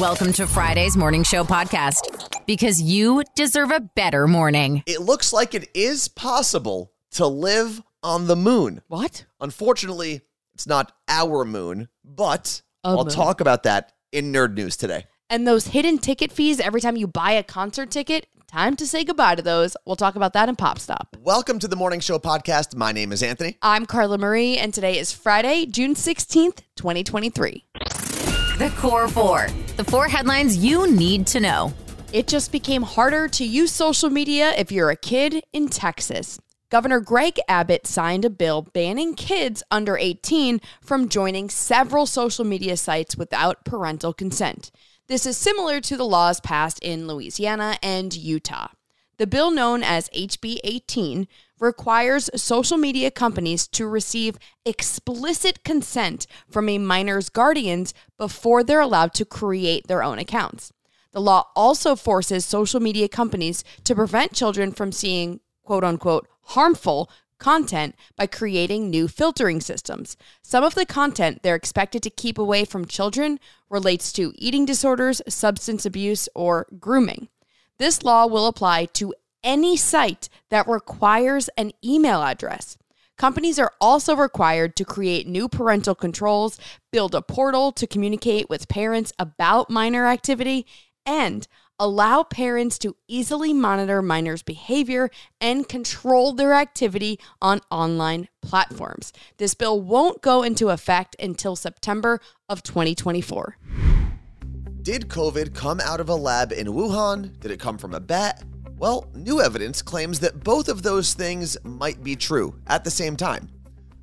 Welcome to Friday's Morning Show podcast because you deserve a better morning. It looks like it is possible to live on the moon. What? Unfortunately, it's not our moon, but A I'll moon. talk about that in Nerd News today. And those hidden ticket fees every time you buy a concert ticket, time to say goodbye to those. We'll talk about that in Pop Stop. Welcome to the Morning Show podcast. My name is Anthony. I'm Carla Marie, and today is Friday, June 16th, 2023. The Core Four. The four headlines you need to know. It just became harder to use social media if you're a kid in Texas. Governor Greg Abbott signed a bill banning kids under 18 from joining several social media sites without parental consent. This is similar to the laws passed in Louisiana and Utah. The bill, known as HB 18, requires social media companies to receive explicit consent from a minor's guardians before they're allowed to create their own accounts. The law also forces social media companies to prevent children from seeing quote unquote harmful content by creating new filtering systems. Some of the content they're expected to keep away from children relates to eating disorders, substance abuse, or grooming. This law will apply to any site that requires an email address. Companies are also required to create new parental controls, build a portal to communicate with parents about minor activity, and allow parents to easily monitor minors' behavior and control their activity on online platforms. This bill won't go into effect until September of 2024. Did COVID come out of a lab in Wuhan? Did it come from a bat? Well, new evidence claims that both of those things might be true at the same time.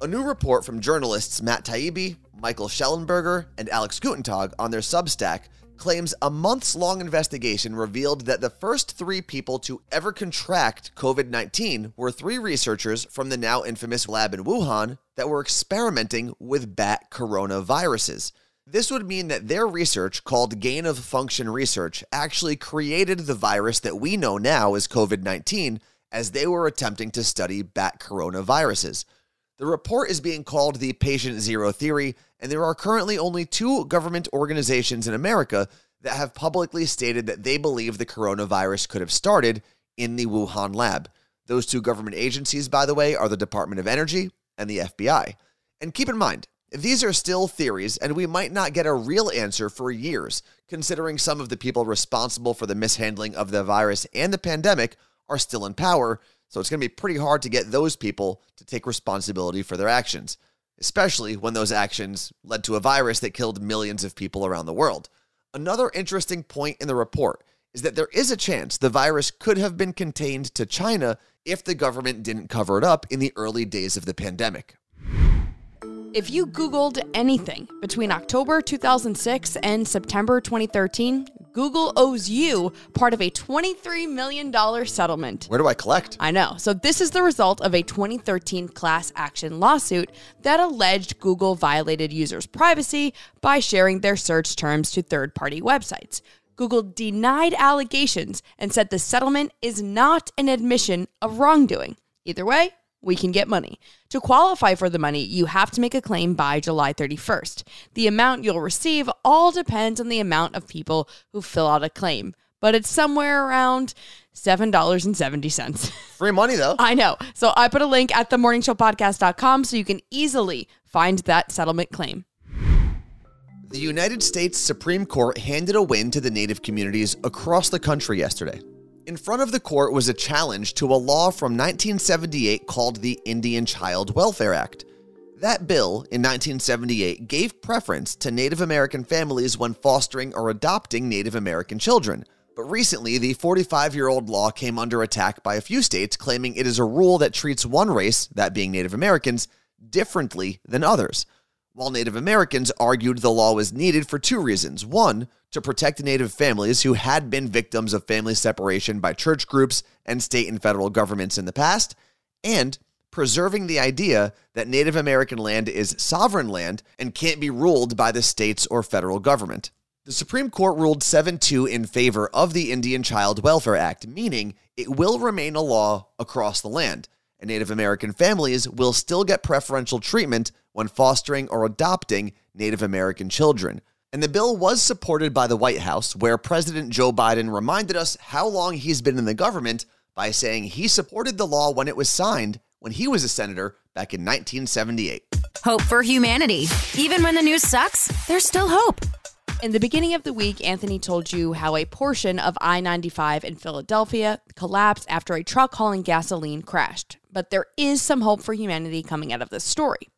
A new report from journalists Matt Taibbi, Michael Shellenberger, and Alex Gutentag on their Substack claims a months long investigation revealed that the first three people to ever contract COVID 19 were three researchers from the now infamous lab in Wuhan that were experimenting with bat coronaviruses. This would mean that their research, called gain of function research, actually created the virus that we know now as COVID 19 as they were attempting to study bat coronaviruses. The report is being called the Patient Zero Theory, and there are currently only two government organizations in America that have publicly stated that they believe the coronavirus could have started in the Wuhan lab. Those two government agencies, by the way, are the Department of Energy and the FBI. And keep in mind, these are still theories, and we might not get a real answer for years, considering some of the people responsible for the mishandling of the virus and the pandemic are still in power, so it's going to be pretty hard to get those people to take responsibility for their actions, especially when those actions led to a virus that killed millions of people around the world. Another interesting point in the report is that there is a chance the virus could have been contained to China if the government didn't cover it up in the early days of the pandemic. If you Googled anything between October 2006 and September 2013, Google owes you part of a $23 million settlement. Where do I collect? I know. So, this is the result of a 2013 class action lawsuit that alleged Google violated users' privacy by sharing their search terms to third party websites. Google denied allegations and said the settlement is not an admission of wrongdoing. Either way, we can get money. To qualify for the money, you have to make a claim by July 31st. The amount you'll receive all depends on the amount of people who fill out a claim, but it's somewhere around $7.70. Free money though. I know. So I put a link at themorningshowpodcast.com so you can easily find that settlement claim. The United States Supreme Court handed a win to the Native communities across the country yesterday. In front of the court was a challenge to a law from 1978 called the Indian Child Welfare Act. That bill in 1978 gave preference to Native American families when fostering or adopting Native American children. But recently, the 45 year old law came under attack by a few states claiming it is a rule that treats one race, that being Native Americans, differently than others. While Native Americans argued the law was needed for two reasons. One, to protect Native families who had been victims of family separation by church groups and state and federal governments in the past, and preserving the idea that Native American land is sovereign land and can't be ruled by the states or federal government. The Supreme Court ruled 7 2 in favor of the Indian Child Welfare Act, meaning it will remain a law across the land, and Native American families will still get preferential treatment when fostering or adopting Native American children. And the bill was supported by the White House, where President Joe Biden reminded us how long he's been in the government by saying he supported the law when it was signed when he was a senator back in 1978. Hope for humanity. Even when the news sucks, there's still hope. In the beginning of the week, Anthony told you how a portion of I 95 in Philadelphia collapsed after a truck hauling gasoline crashed. But there is some hope for humanity coming out of this story.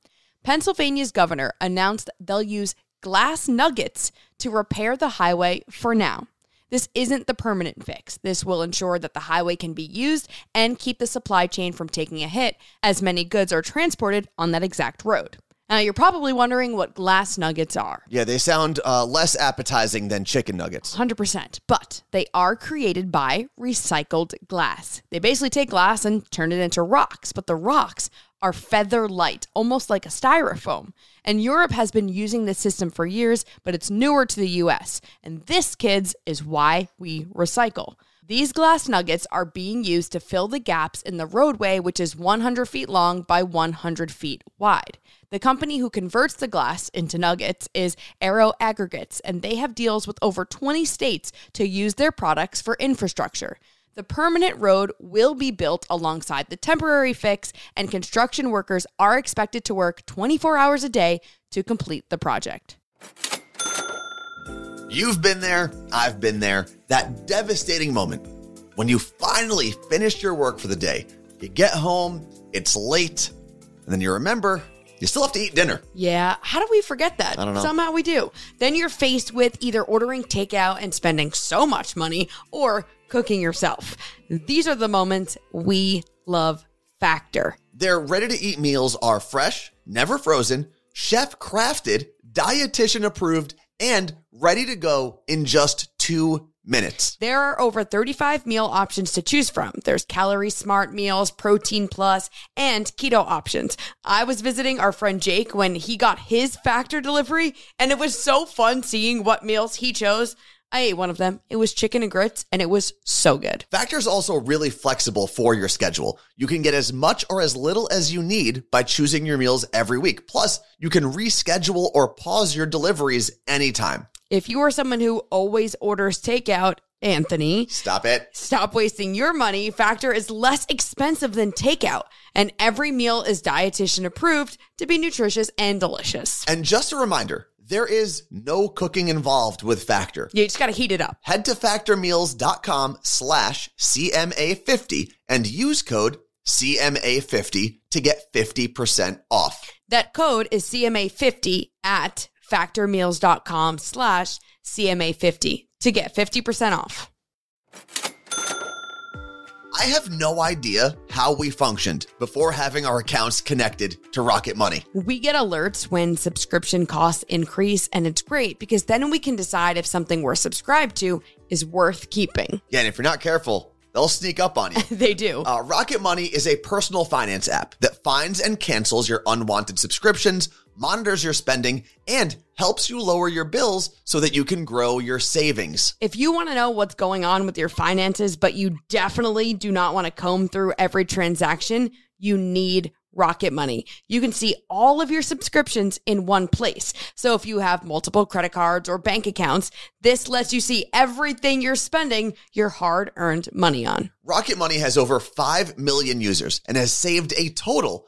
Pennsylvania's governor announced they'll use glass nuggets to repair the highway for now. This isn't the permanent fix. This will ensure that the highway can be used and keep the supply chain from taking a hit as many goods are transported on that exact road. Now, you're probably wondering what glass nuggets are. Yeah, they sound uh, less appetizing than chicken nuggets. 100%. But they are created by recycled glass. They basically take glass and turn it into rocks, but the rocks are feather light, almost like a styrofoam. And Europe has been using this system for years, but it's newer to the US. And this, kids, is why we recycle. These glass nuggets are being used to fill the gaps in the roadway, which is 100 feet long by 100 feet wide. The company who converts the glass into nuggets is Aero Aggregates, and they have deals with over 20 states to use their products for infrastructure. The permanent road will be built alongside the temporary fix, and construction workers are expected to work 24 hours a day to complete the project. You've been there, I've been there. That devastating moment when you finally finish your work for the day. You get home, it's late, and then you remember you still have to eat dinner. Yeah, how do we forget that? I don't know. Somehow we do. Then you're faced with either ordering takeout and spending so much money or cooking yourself. These are the moments we love Factor. Their ready to eat meals are fresh, never frozen, chef crafted, dietitian approved, and ready to go in just two minutes. There are over 35 meal options to choose from. There's calorie smart meals, protein plus, and keto options. I was visiting our friend Jake when he got his factor delivery, and it was so fun seeing what meals he chose. I ate one of them. It was chicken and grits, and it was so good. Factor is also really flexible for your schedule. You can get as much or as little as you need by choosing your meals every week. Plus, you can reschedule or pause your deliveries anytime. If you are someone who always orders takeout, Anthony, Stop it. stop wasting your money. Factor is less expensive than takeout, and every meal is dietitian approved to be nutritious and delicious. And just a reminder, there is no cooking involved with Factor. You just got to heat it up. Head to factormeals.com slash CMA50 and use code CMA50 to get 50% off. That code is CMA50 at factormeals.com slash CMA50 to get 50% off. I have no idea how we functioned before having our accounts connected to Rocket Money. We get alerts when subscription costs increase, and it's great because then we can decide if something we're subscribed to is worth keeping. Yeah, and if you're not careful, they'll sneak up on you. They do. Uh, Rocket Money is a personal finance app that finds and cancels your unwanted subscriptions, monitors your spending, and helps you lower your bills so that you can grow your savings. If you want to know what's going on with your finances, but you definitely do not want to comb through every transaction, you need Rocket Money. You can see all of your subscriptions in one place. So if you have multiple credit cards or bank accounts, this lets you see everything you're spending your hard earned money on. Rocket Money has over 5 million users and has saved a total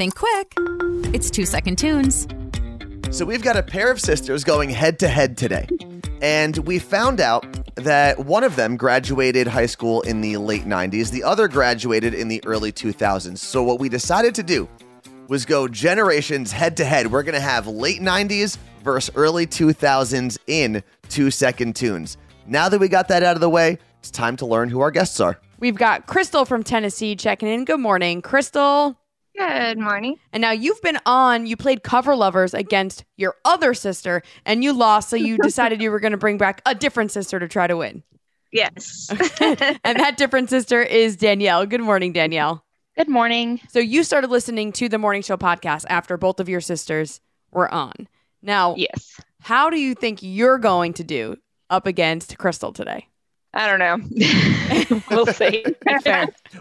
Think quick. It's two second tunes. So we've got a pair of sisters going head to head today. And we found out that one of them graduated high school in the late 90s, the other graduated in the early 2000s. So what we decided to do was go generations head to head. We're going to have late 90s versus early 2000s in two second tunes. Now that we got that out of the way, it's time to learn who our guests are. We've got Crystal from Tennessee checking in. Good morning, Crystal. Good morning. And now you've been on, you played Cover Lovers against your other sister, and you lost, so you decided you were going to bring back a different sister to try to win. Yes. And that different sister is Danielle. Good morning, Danielle. Good morning. So you started listening to the Morning Show podcast after both of your sisters were on. Now, Yes. how do you think you're going to do up against Crystal today? I don't know. we'll see.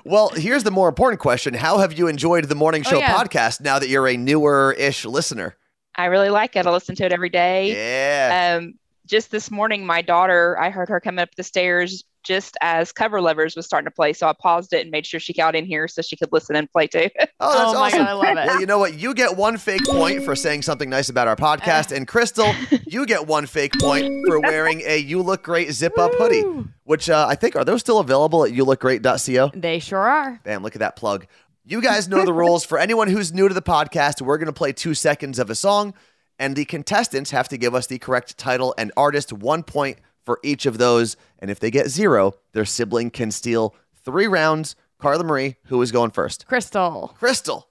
Well, here's the more important question How have you enjoyed the Morning Oh, Show yeah. podcast now that you're a newer ish listener? I really like it. I listen to it every day. Yeah. Um, just this morning, my daughter, I heard her coming up the stairs just as Cover Lovers was starting to play. So I paused it and made sure she got in here so she could listen and play too. Oh, that's oh my awesome. God, I love it. Well, you know what? You get one fake point for saying something nice about our podcast. And Crystal, you get one fake point for wearing a You Look Great zip up hoodie, which uh, I think are those still available at youlookgreat.co? They sure are. Bam, look at that plug. You guys know the rules. For anyone who's new to the podcast, we're going to play two seconds of a song, and the contestants have to give us the correct title and artist, one point for each of those. And if they get zero, their sibling can steal three rounds. Carla Marie, who is going first? Crystal. Crystal.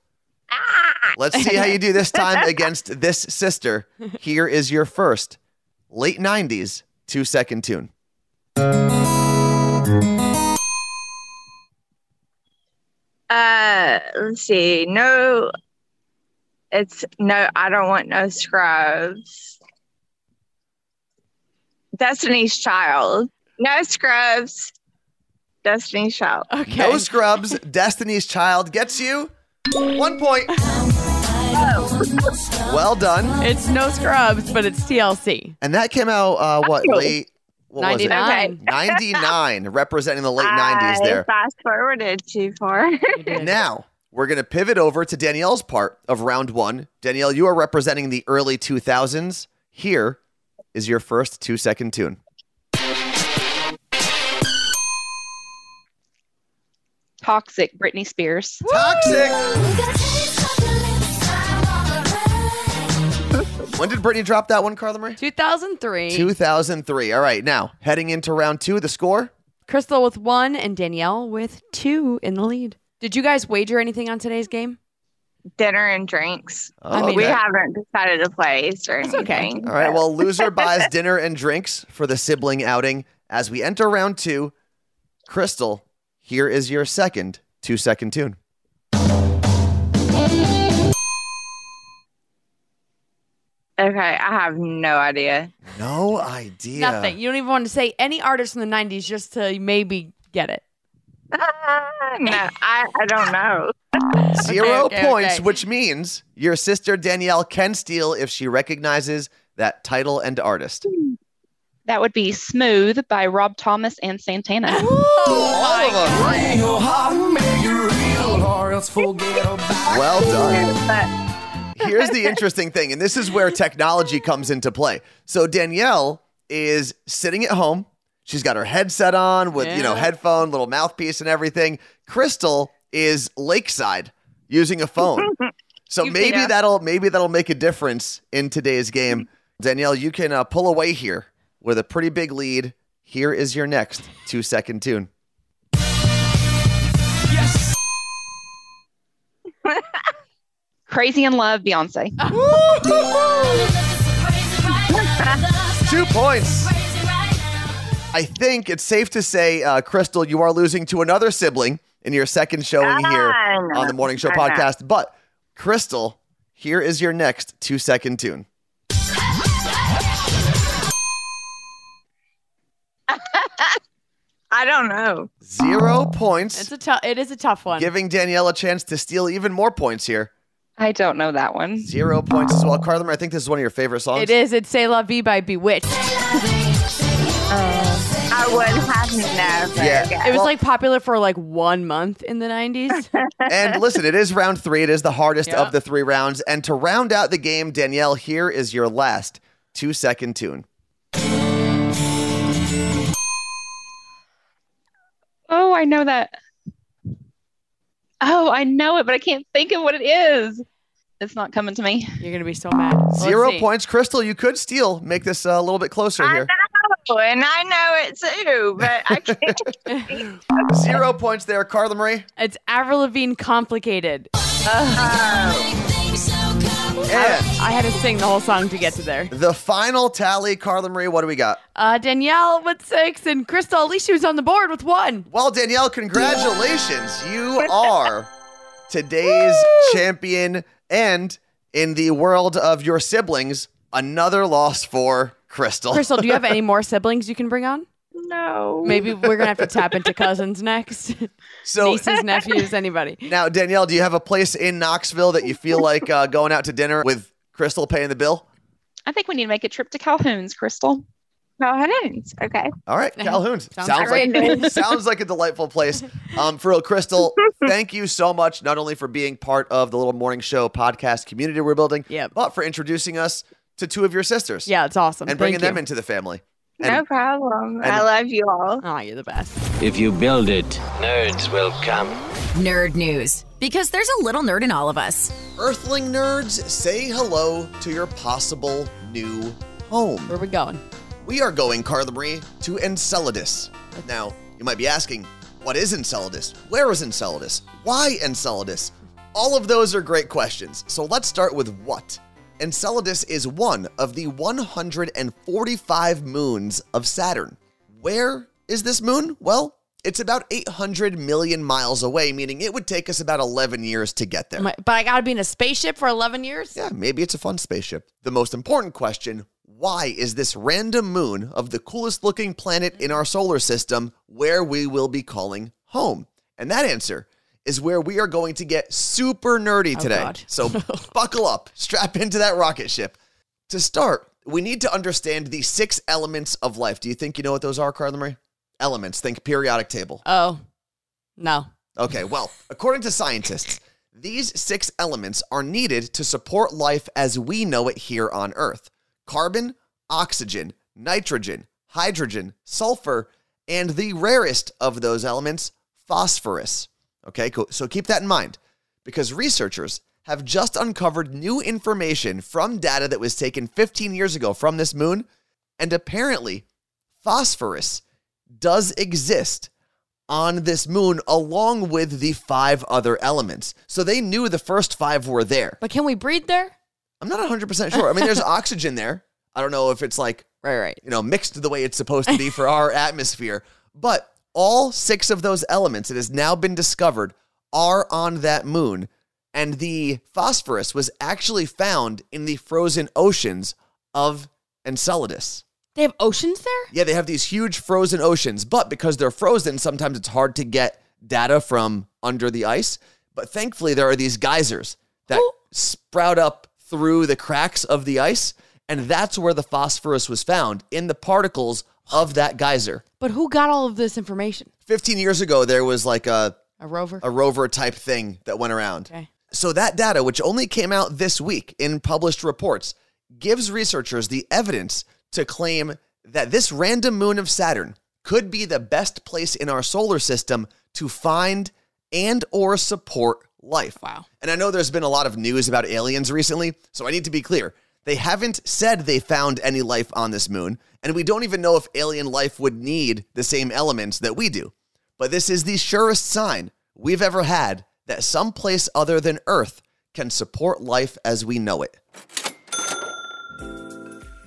Let's see how you do this time against this sister. Here is your first late 90s two second tune. uh, let's see. No, it's no. I don't want no scrubs. Destiny's Child. No scrubs. Destiny's Child. Okay. No scrubs. Destiny's Child gets you one point. Well done. It's no scrubs, but it's TLC. And that came out, uh, what, Oh. late? What was it? 99. 99, representing the late 90s there. Fast forwarded too far. You. Now, we're going to pivot over to Danielle's part of round one. Danielle, you are representing the early 2000s. Here is your first two second tune. Toxic, Britney Spears. Toxic. When did Britney drop that one, Carla Marie? 2003. 2003. All right, now heading into round two, the score? Crystal with one and Danielle with two in the lead. Did you guys wager anything on today's game? Dinner and drinks. I mean, We okay. haven't decided a place or It's okay. All right, well, loser buys dinner and drinks for the sibling outing. As we enter round two, Crystal, here is your second two second tune. Okay, I have no idea. No idea. Nothing. You don't even want to say any artist from the 90s just to maybe get it. No, I, I don't know. Zero Okay, okay, points, okay. which means your sister Danielle can steal if she recognizes that title and artist. That would be Smooth by Rob Thomas and Santana. All of them. Well done. Here's the interesting thing, and this is where technology comes into play. So Danielle is sitting at home. She's got her headset on with, you know, headphone, little mouthpiece and everything. Crystal is lakeside using a phone. So You maybe that'll maybe that'll make a difference in today's game. Danielle, you can uh, pull away here with a pretty big lead. Here is your next 2-second tune. Crazy in Love, Beyonce. Two points. I think it's safe to say, uh, Crystal, you are losing to another sibling in your second showing here I on the Morning Show I know. podcast. But, Crystal, here is your next two second tune. I don't know. Zero points, It's a tough. It is a tough one. giving Danielle a chance to steal even more points here. I don't know that one. Zero points as well. Carla, I think this is one of your favorite songs. It is. It's "C'est La Vie" by B*Witched. I would have never. Yeah. guessed. It was Well- like popular for like one month in the 90s. And listen, it is round three. It is the hardest Yeah. of the three rounds. And to round out the game, Danielle, here is your last two second tune. Oh, I know that. Oh, I know it, but I can't think of what it is. It's not coming to me. You're gonna be so mad. Let's Zero points. Crystal, you could steal, make this uh, a little bit closer I here. know, and I know it too, but I can't. Zero points there. Carla Marie. It's Avril Lavigne "Complicated." And I had to sing the whole song to get to there. the final tally, Carla Marie, what do we got? Uh, Danielle with six, and Crystal, at least she was on the board with one. Well, Danielle, congratulations. You are today's champion. And in the world of your siblings, another loss for Crystal. Crystal, do you have any more siblings you can bring on? No. Maybe we're gonna have to tap into cousins next, So nieces, nephews, anybody. now, Danielle, do you have a place in Knoxville that you feel like uh, going out to dinner with Crystal paying the bill? I think we need to make a trip to Calhoun's, Crystal. Calhoun's. Okay. All right, Calhoun's. Sounds Sounds, like sounds like a delightful place. Um, for real, Crystal, thank you so much, not only for being part of the Little Morning Show podcast community we're building, Yep. but for introducing us to two of your sisters. Yeah, it's awesome. and Thank bringing them into the family. no problem. and- I love you all. Oh, you're the best. If you build it, nerds will come. Nerd news. Because there's a little nerd in all of us. Earthling nerds, say hello to your possible new home. Where are we going? We are going, Carla Marie, to Enceladus. Now, you might be asking, what is Enceladus? Where is Enceladus? Why Enceladus? All of those are great questions. So let's start with what. Enceladus is one of the 145 moons of Saturn. Where is this moon? Well, it's about 800 million miles away, meaning it would take us about 11 years to get there. But I gotta be in a spaceship for 11 years? Yeah, maybe it's a fun spaceship. The most important question why is this random moon of the coolest looking planet in our solar system where we will be calling home? And that answer is where we are going to get super nerdy Oh, today. God. So buckle up, strap into that rocket ship. To start, we need to understand the six elements of life. Do you think you know what those are, Carla Marie? Elements, think periodic table. Oh, no. Okay, well, according to scientists, these six elements are needed to support life as we know it here on Earth carbon, oxygen, nitrogen, hydrogen, sulfur, and the rarest of those elements, phosphorus. Okay, cool. So keep that in mind because researchers have just uncovered new information from data that was taken 15 years ago from this moon, and apparently, phosphorus does exist on this moon along with the five other elements. So they knew the first five were there. But can we breathe there? I'm not 100% sure. I mean, there's oxygen there. I don't know if it's like, Right, right. you know, mixed the way it's supposed to be for our atmosphere, but all six of those elements, it has now been discovered, are on that moon. And the phosphorus was actually found in the frozen oceans of Enceladus. They have oceans there? Yeah, they have these huge frozen oceans, but because they're frozen, sometimes it's hard to get data from under the ice. But thankfully, there are these geysers that Who- sprout up through the cracks of the ice, and that's where the phosphorus was found in the particles of that geyser. But who got all of this information? 15 years ago, there was like a, A rover? a rover type thing that went around. Okay. So that data, which only came out this week in published reports, gives researchers the evidence to claim that this random moon of Saturn could be the best place in our solar system to find and or support life. Wow. And I know there's been a lot of news about aliens recently, so I need to be clear. They haven't said they found any life on this moon, and we don't even know if alien life would need the same elements that we do. But this is the surest sign we've ever had that some place other than Earth can support life as we know it.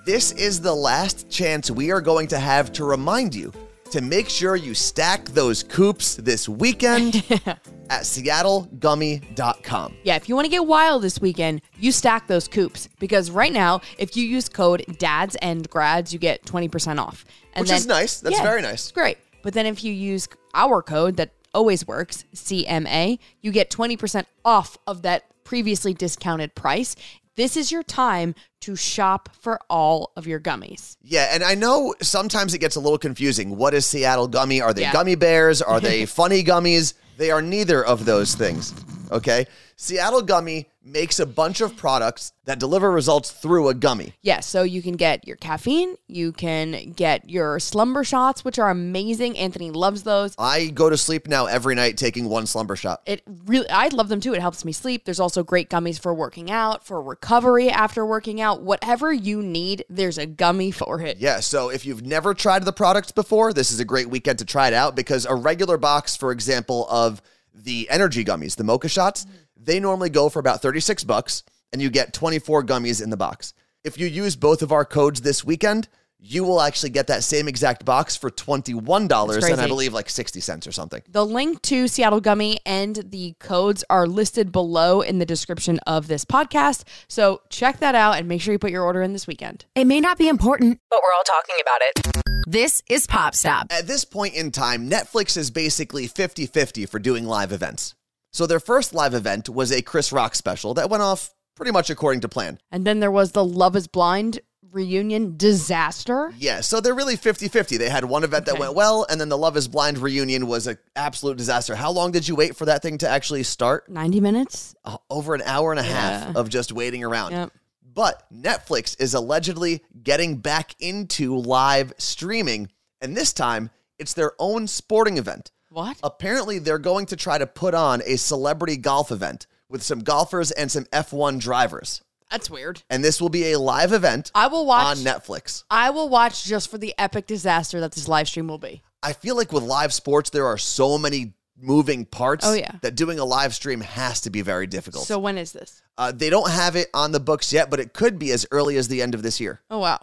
This is the last chance we are going to have to remind you to make sure you stack those coops this weekend at seattlegummy.com. Yeah, if you want to get wild this weekend, you stack those coops because right now, if you use code DADS and grads, you get 20% off. And Which is nice. That's very nice. It's great. But then if you use our code that always works, CMA, you get 20% off of that previously discounted price. This is your time to shop for all of your gummies. Yeah, and I know sometimes it gets a little confusing. What is Seattle Gummy? Are they Yeah. gummy bears? Are they funny gummies? They are neither of those things. Okay? Seattle Gummy makes a bunch of products that deliver results through a gummy. Yeah, so you can get your caffeine, you can get your slumber shots, which are amazing. Anthony loves those. I go to sleep now every night taking one slumber shot. It really, I love them too. It helps me sleep. There's also great gummies for working out, for recovery after working out. Whatever you need, there's a gummy for it. Yeah, so if you've never tried the products before, this is a great weekend to try it out because a regular box, for example, of the energy gummies, the mocha shots, They normally go for about 36 bucks and you get 24 gummies in the box. If you use both of our codes this weekend, you will actually get that same exact box for $21 and I believe like 60 cents or something. The link to Seattle Gummy and the codes are listed below in the description of this podcast. So check that out and make sure you put your order in this weekend. It may not be important, but we're all talking about it. This is Pop Stop. At this point in time, Netflix is basically 50 50 for doing live events. So their first live event was a Chris Rock special that went off pretty much according to plan. And then there was the Love is Blind reunion disaster. Yeah, so they're really 50 50. They had one event that went well, and then the Love is Blind reunion was an absolute disaster. How long did you wait for that thing to actually start? 90 minutes? Uh, over an hour and a half of just waiting around. Yep. But Netflix is allegedly getting back into live streaming, and this time it's their own sporting event. What? Apparently, they're going to try to put on a celebrity golf event with some golfers and some F1 drivers. That's weird. And this will be a live event I will watch on Netflix. I will watch just for the epic disaster that this live stream will be. I feel like with live sports, there are so many moving parts Oh, yeah. that doing a live stream has to be very difficult. So when is this? uh, they don't have it on the books yet, but it could be as early as the end of this year. Oh wow.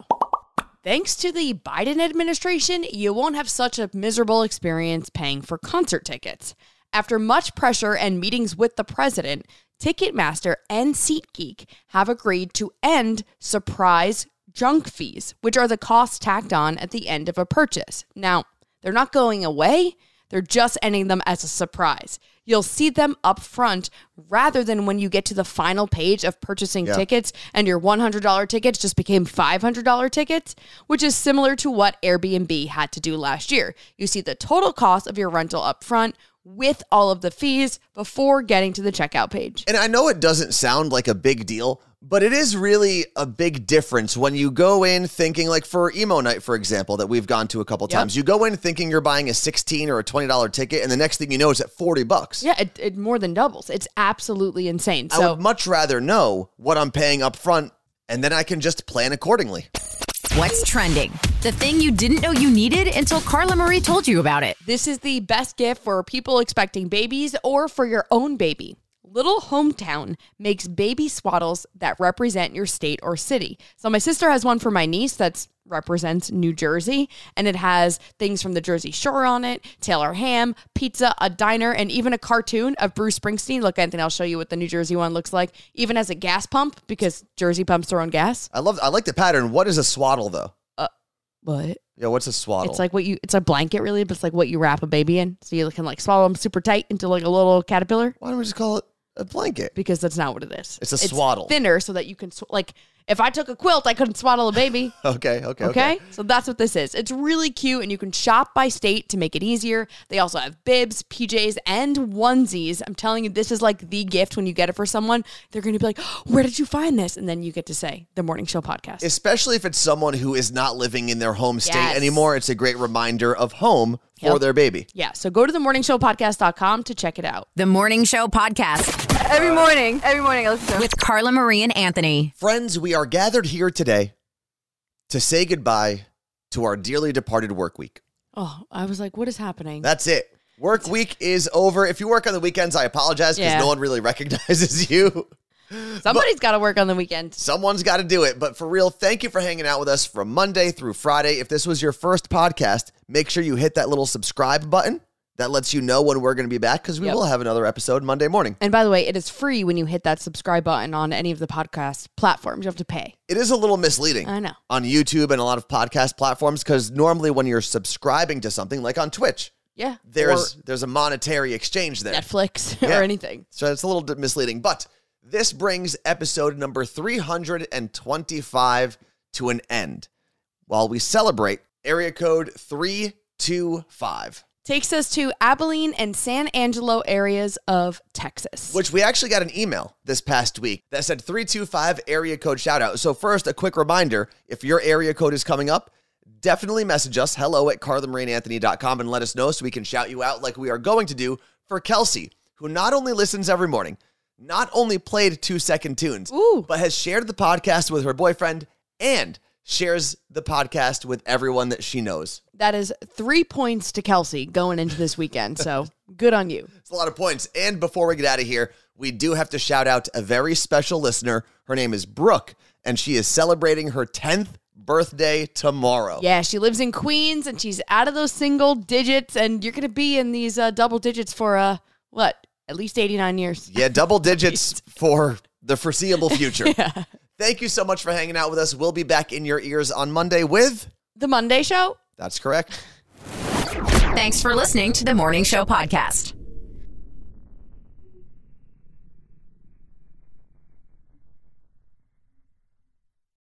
Thanks to the Biden administration, you won't have such a miserable experience paying for concert tickets. After much pressure and meetings with the president, Ticketmaster and SeatGeek have agreed to end surprise junk fees, which are the costs tacked on at the end of a purchase. Now, they're not going away, they're just ending them as a surprise. You'll see them up front rather than when you get to the final page of purchasing Yeah. tickets and your $100 tickets just became $500 tickets, which is similar to what Airbnb had to do last year. You see the total cost of your rental up front with all of the fees before getting to the checkout page. And I know it doesn't sound like a big deal, but it is really a big difference when you go in thinking, like for emo night, for example, that we've gone to a couple Yep. times. You go in thinking you're buying a 16 or a $20 ticket, and the next thing you know, it's at 40 bucks. Yeah, it, it more than doubles. It's absolutely insane. I would much rather know what I'm paying up front, and then I can just plan accordingly. What's trending? The thing you didn't know you needed until Carla Marie told you about it. This is the best gift for people expecting babies or for your own baby. Little Hometown makes baby swaddles that represent your state or city. So my sister has one for my niece that's represents New Jersey and it has things from the Jersey Shore on it, Taylor ham, pizza, a diner and even a cartoon of Bruce Springsteen. Look, Anthony, I'll show you what the New Jersey one looks like. Even as a gas pump because Jersey pumps their own gas. I love, I like the pattern. What is a swaddle, though? Uh, what? Yeah, what's a swaddle? It's like what you it's a blanket really, but it's like what you wrap a baby in. So you can like swallow them super tight into like a little caterpillar Why don't we just call it a blanket? because that's not what it is. It's a swaddle. Thinner so that you can sw- like if I took a quilt, I couldn't swaddle a baby. Okay, okay, Okay? So that's what this is. It's really cute and you can shop by state to make it easier. They also have bibs, PJs, and onesies. I'm telling you, this is like the gift when you get it for someone. They're going to be like, oh, Where did you find this? And then you get to say, The Morning Show podcast. Especially if it's someone who is not living in their home state Yes. anymore. It's a great reminder of home for Yep. their baby. yeah. So go to the morningshowpodcast.com to check it out. The Morning Show Podcast Every morning, every morning I listen to with Carla Marie and Anthony. Friends, we are gathered here today to say goodbye to our dearly departed work week. Oh, I was like, What is happening? That's it. Work week is over. If you work on the weekends, I apologize because Yeah. no one really recognizes you. Somebody's got to work on the weekend. Someone's got to do it. But for real, thank you for hanging out with us from Monday through Friday. If this was your first podcast, make sure you hit that little subscribe button. That lets you know when we're going to be back because we Yep. will have another episode Monday morning. And by the way, it is free when you hit that subscribe button on any of the podcast platforms. You have to pay. It is a little misleading. I know. On YouTube and a lot of podcast platforms because normally when you're subscribing to something like on Twitch, Yeah. there's there's a monetary exchange there. Netflix Yeah. or anything. So it's a little bit misleading. But this brings episode number 325 to an end while we celebrate area code 325, Takes us to Abilene and San Angelo areas of Texas. which we actually got an email this past week that said 325 area code shout out. So, first, a quick reminder if your area code is coming up, definitely message us hello at carlamarieandanthony.com and let us know so we can shout you out like we are going to do for Kelsey, who not only listens every morning, not only played two second tunes, Ooh. but has shared the podcast with her boyfriend and shares the podcast with everyone that she knows. That is three points to Kelsey going into this weekend. So good on you. It's a lot of points. And before we get out of here, we do have to shout out a very special listener. Her name is Brooke, and she is celebrating her 10th birthday tomorrow. Yeah, she lives in Queens and she's out of those single digits, and you're going to be in these uh, double digits for uh, what? At least 89 years. Yeah, double digits for the foreseeable future. Thank you so much for hanging out with us. We'll be back in your ears on Monday with The Monday Show. That's correct. Thanks for listening to the Morning Show podcast.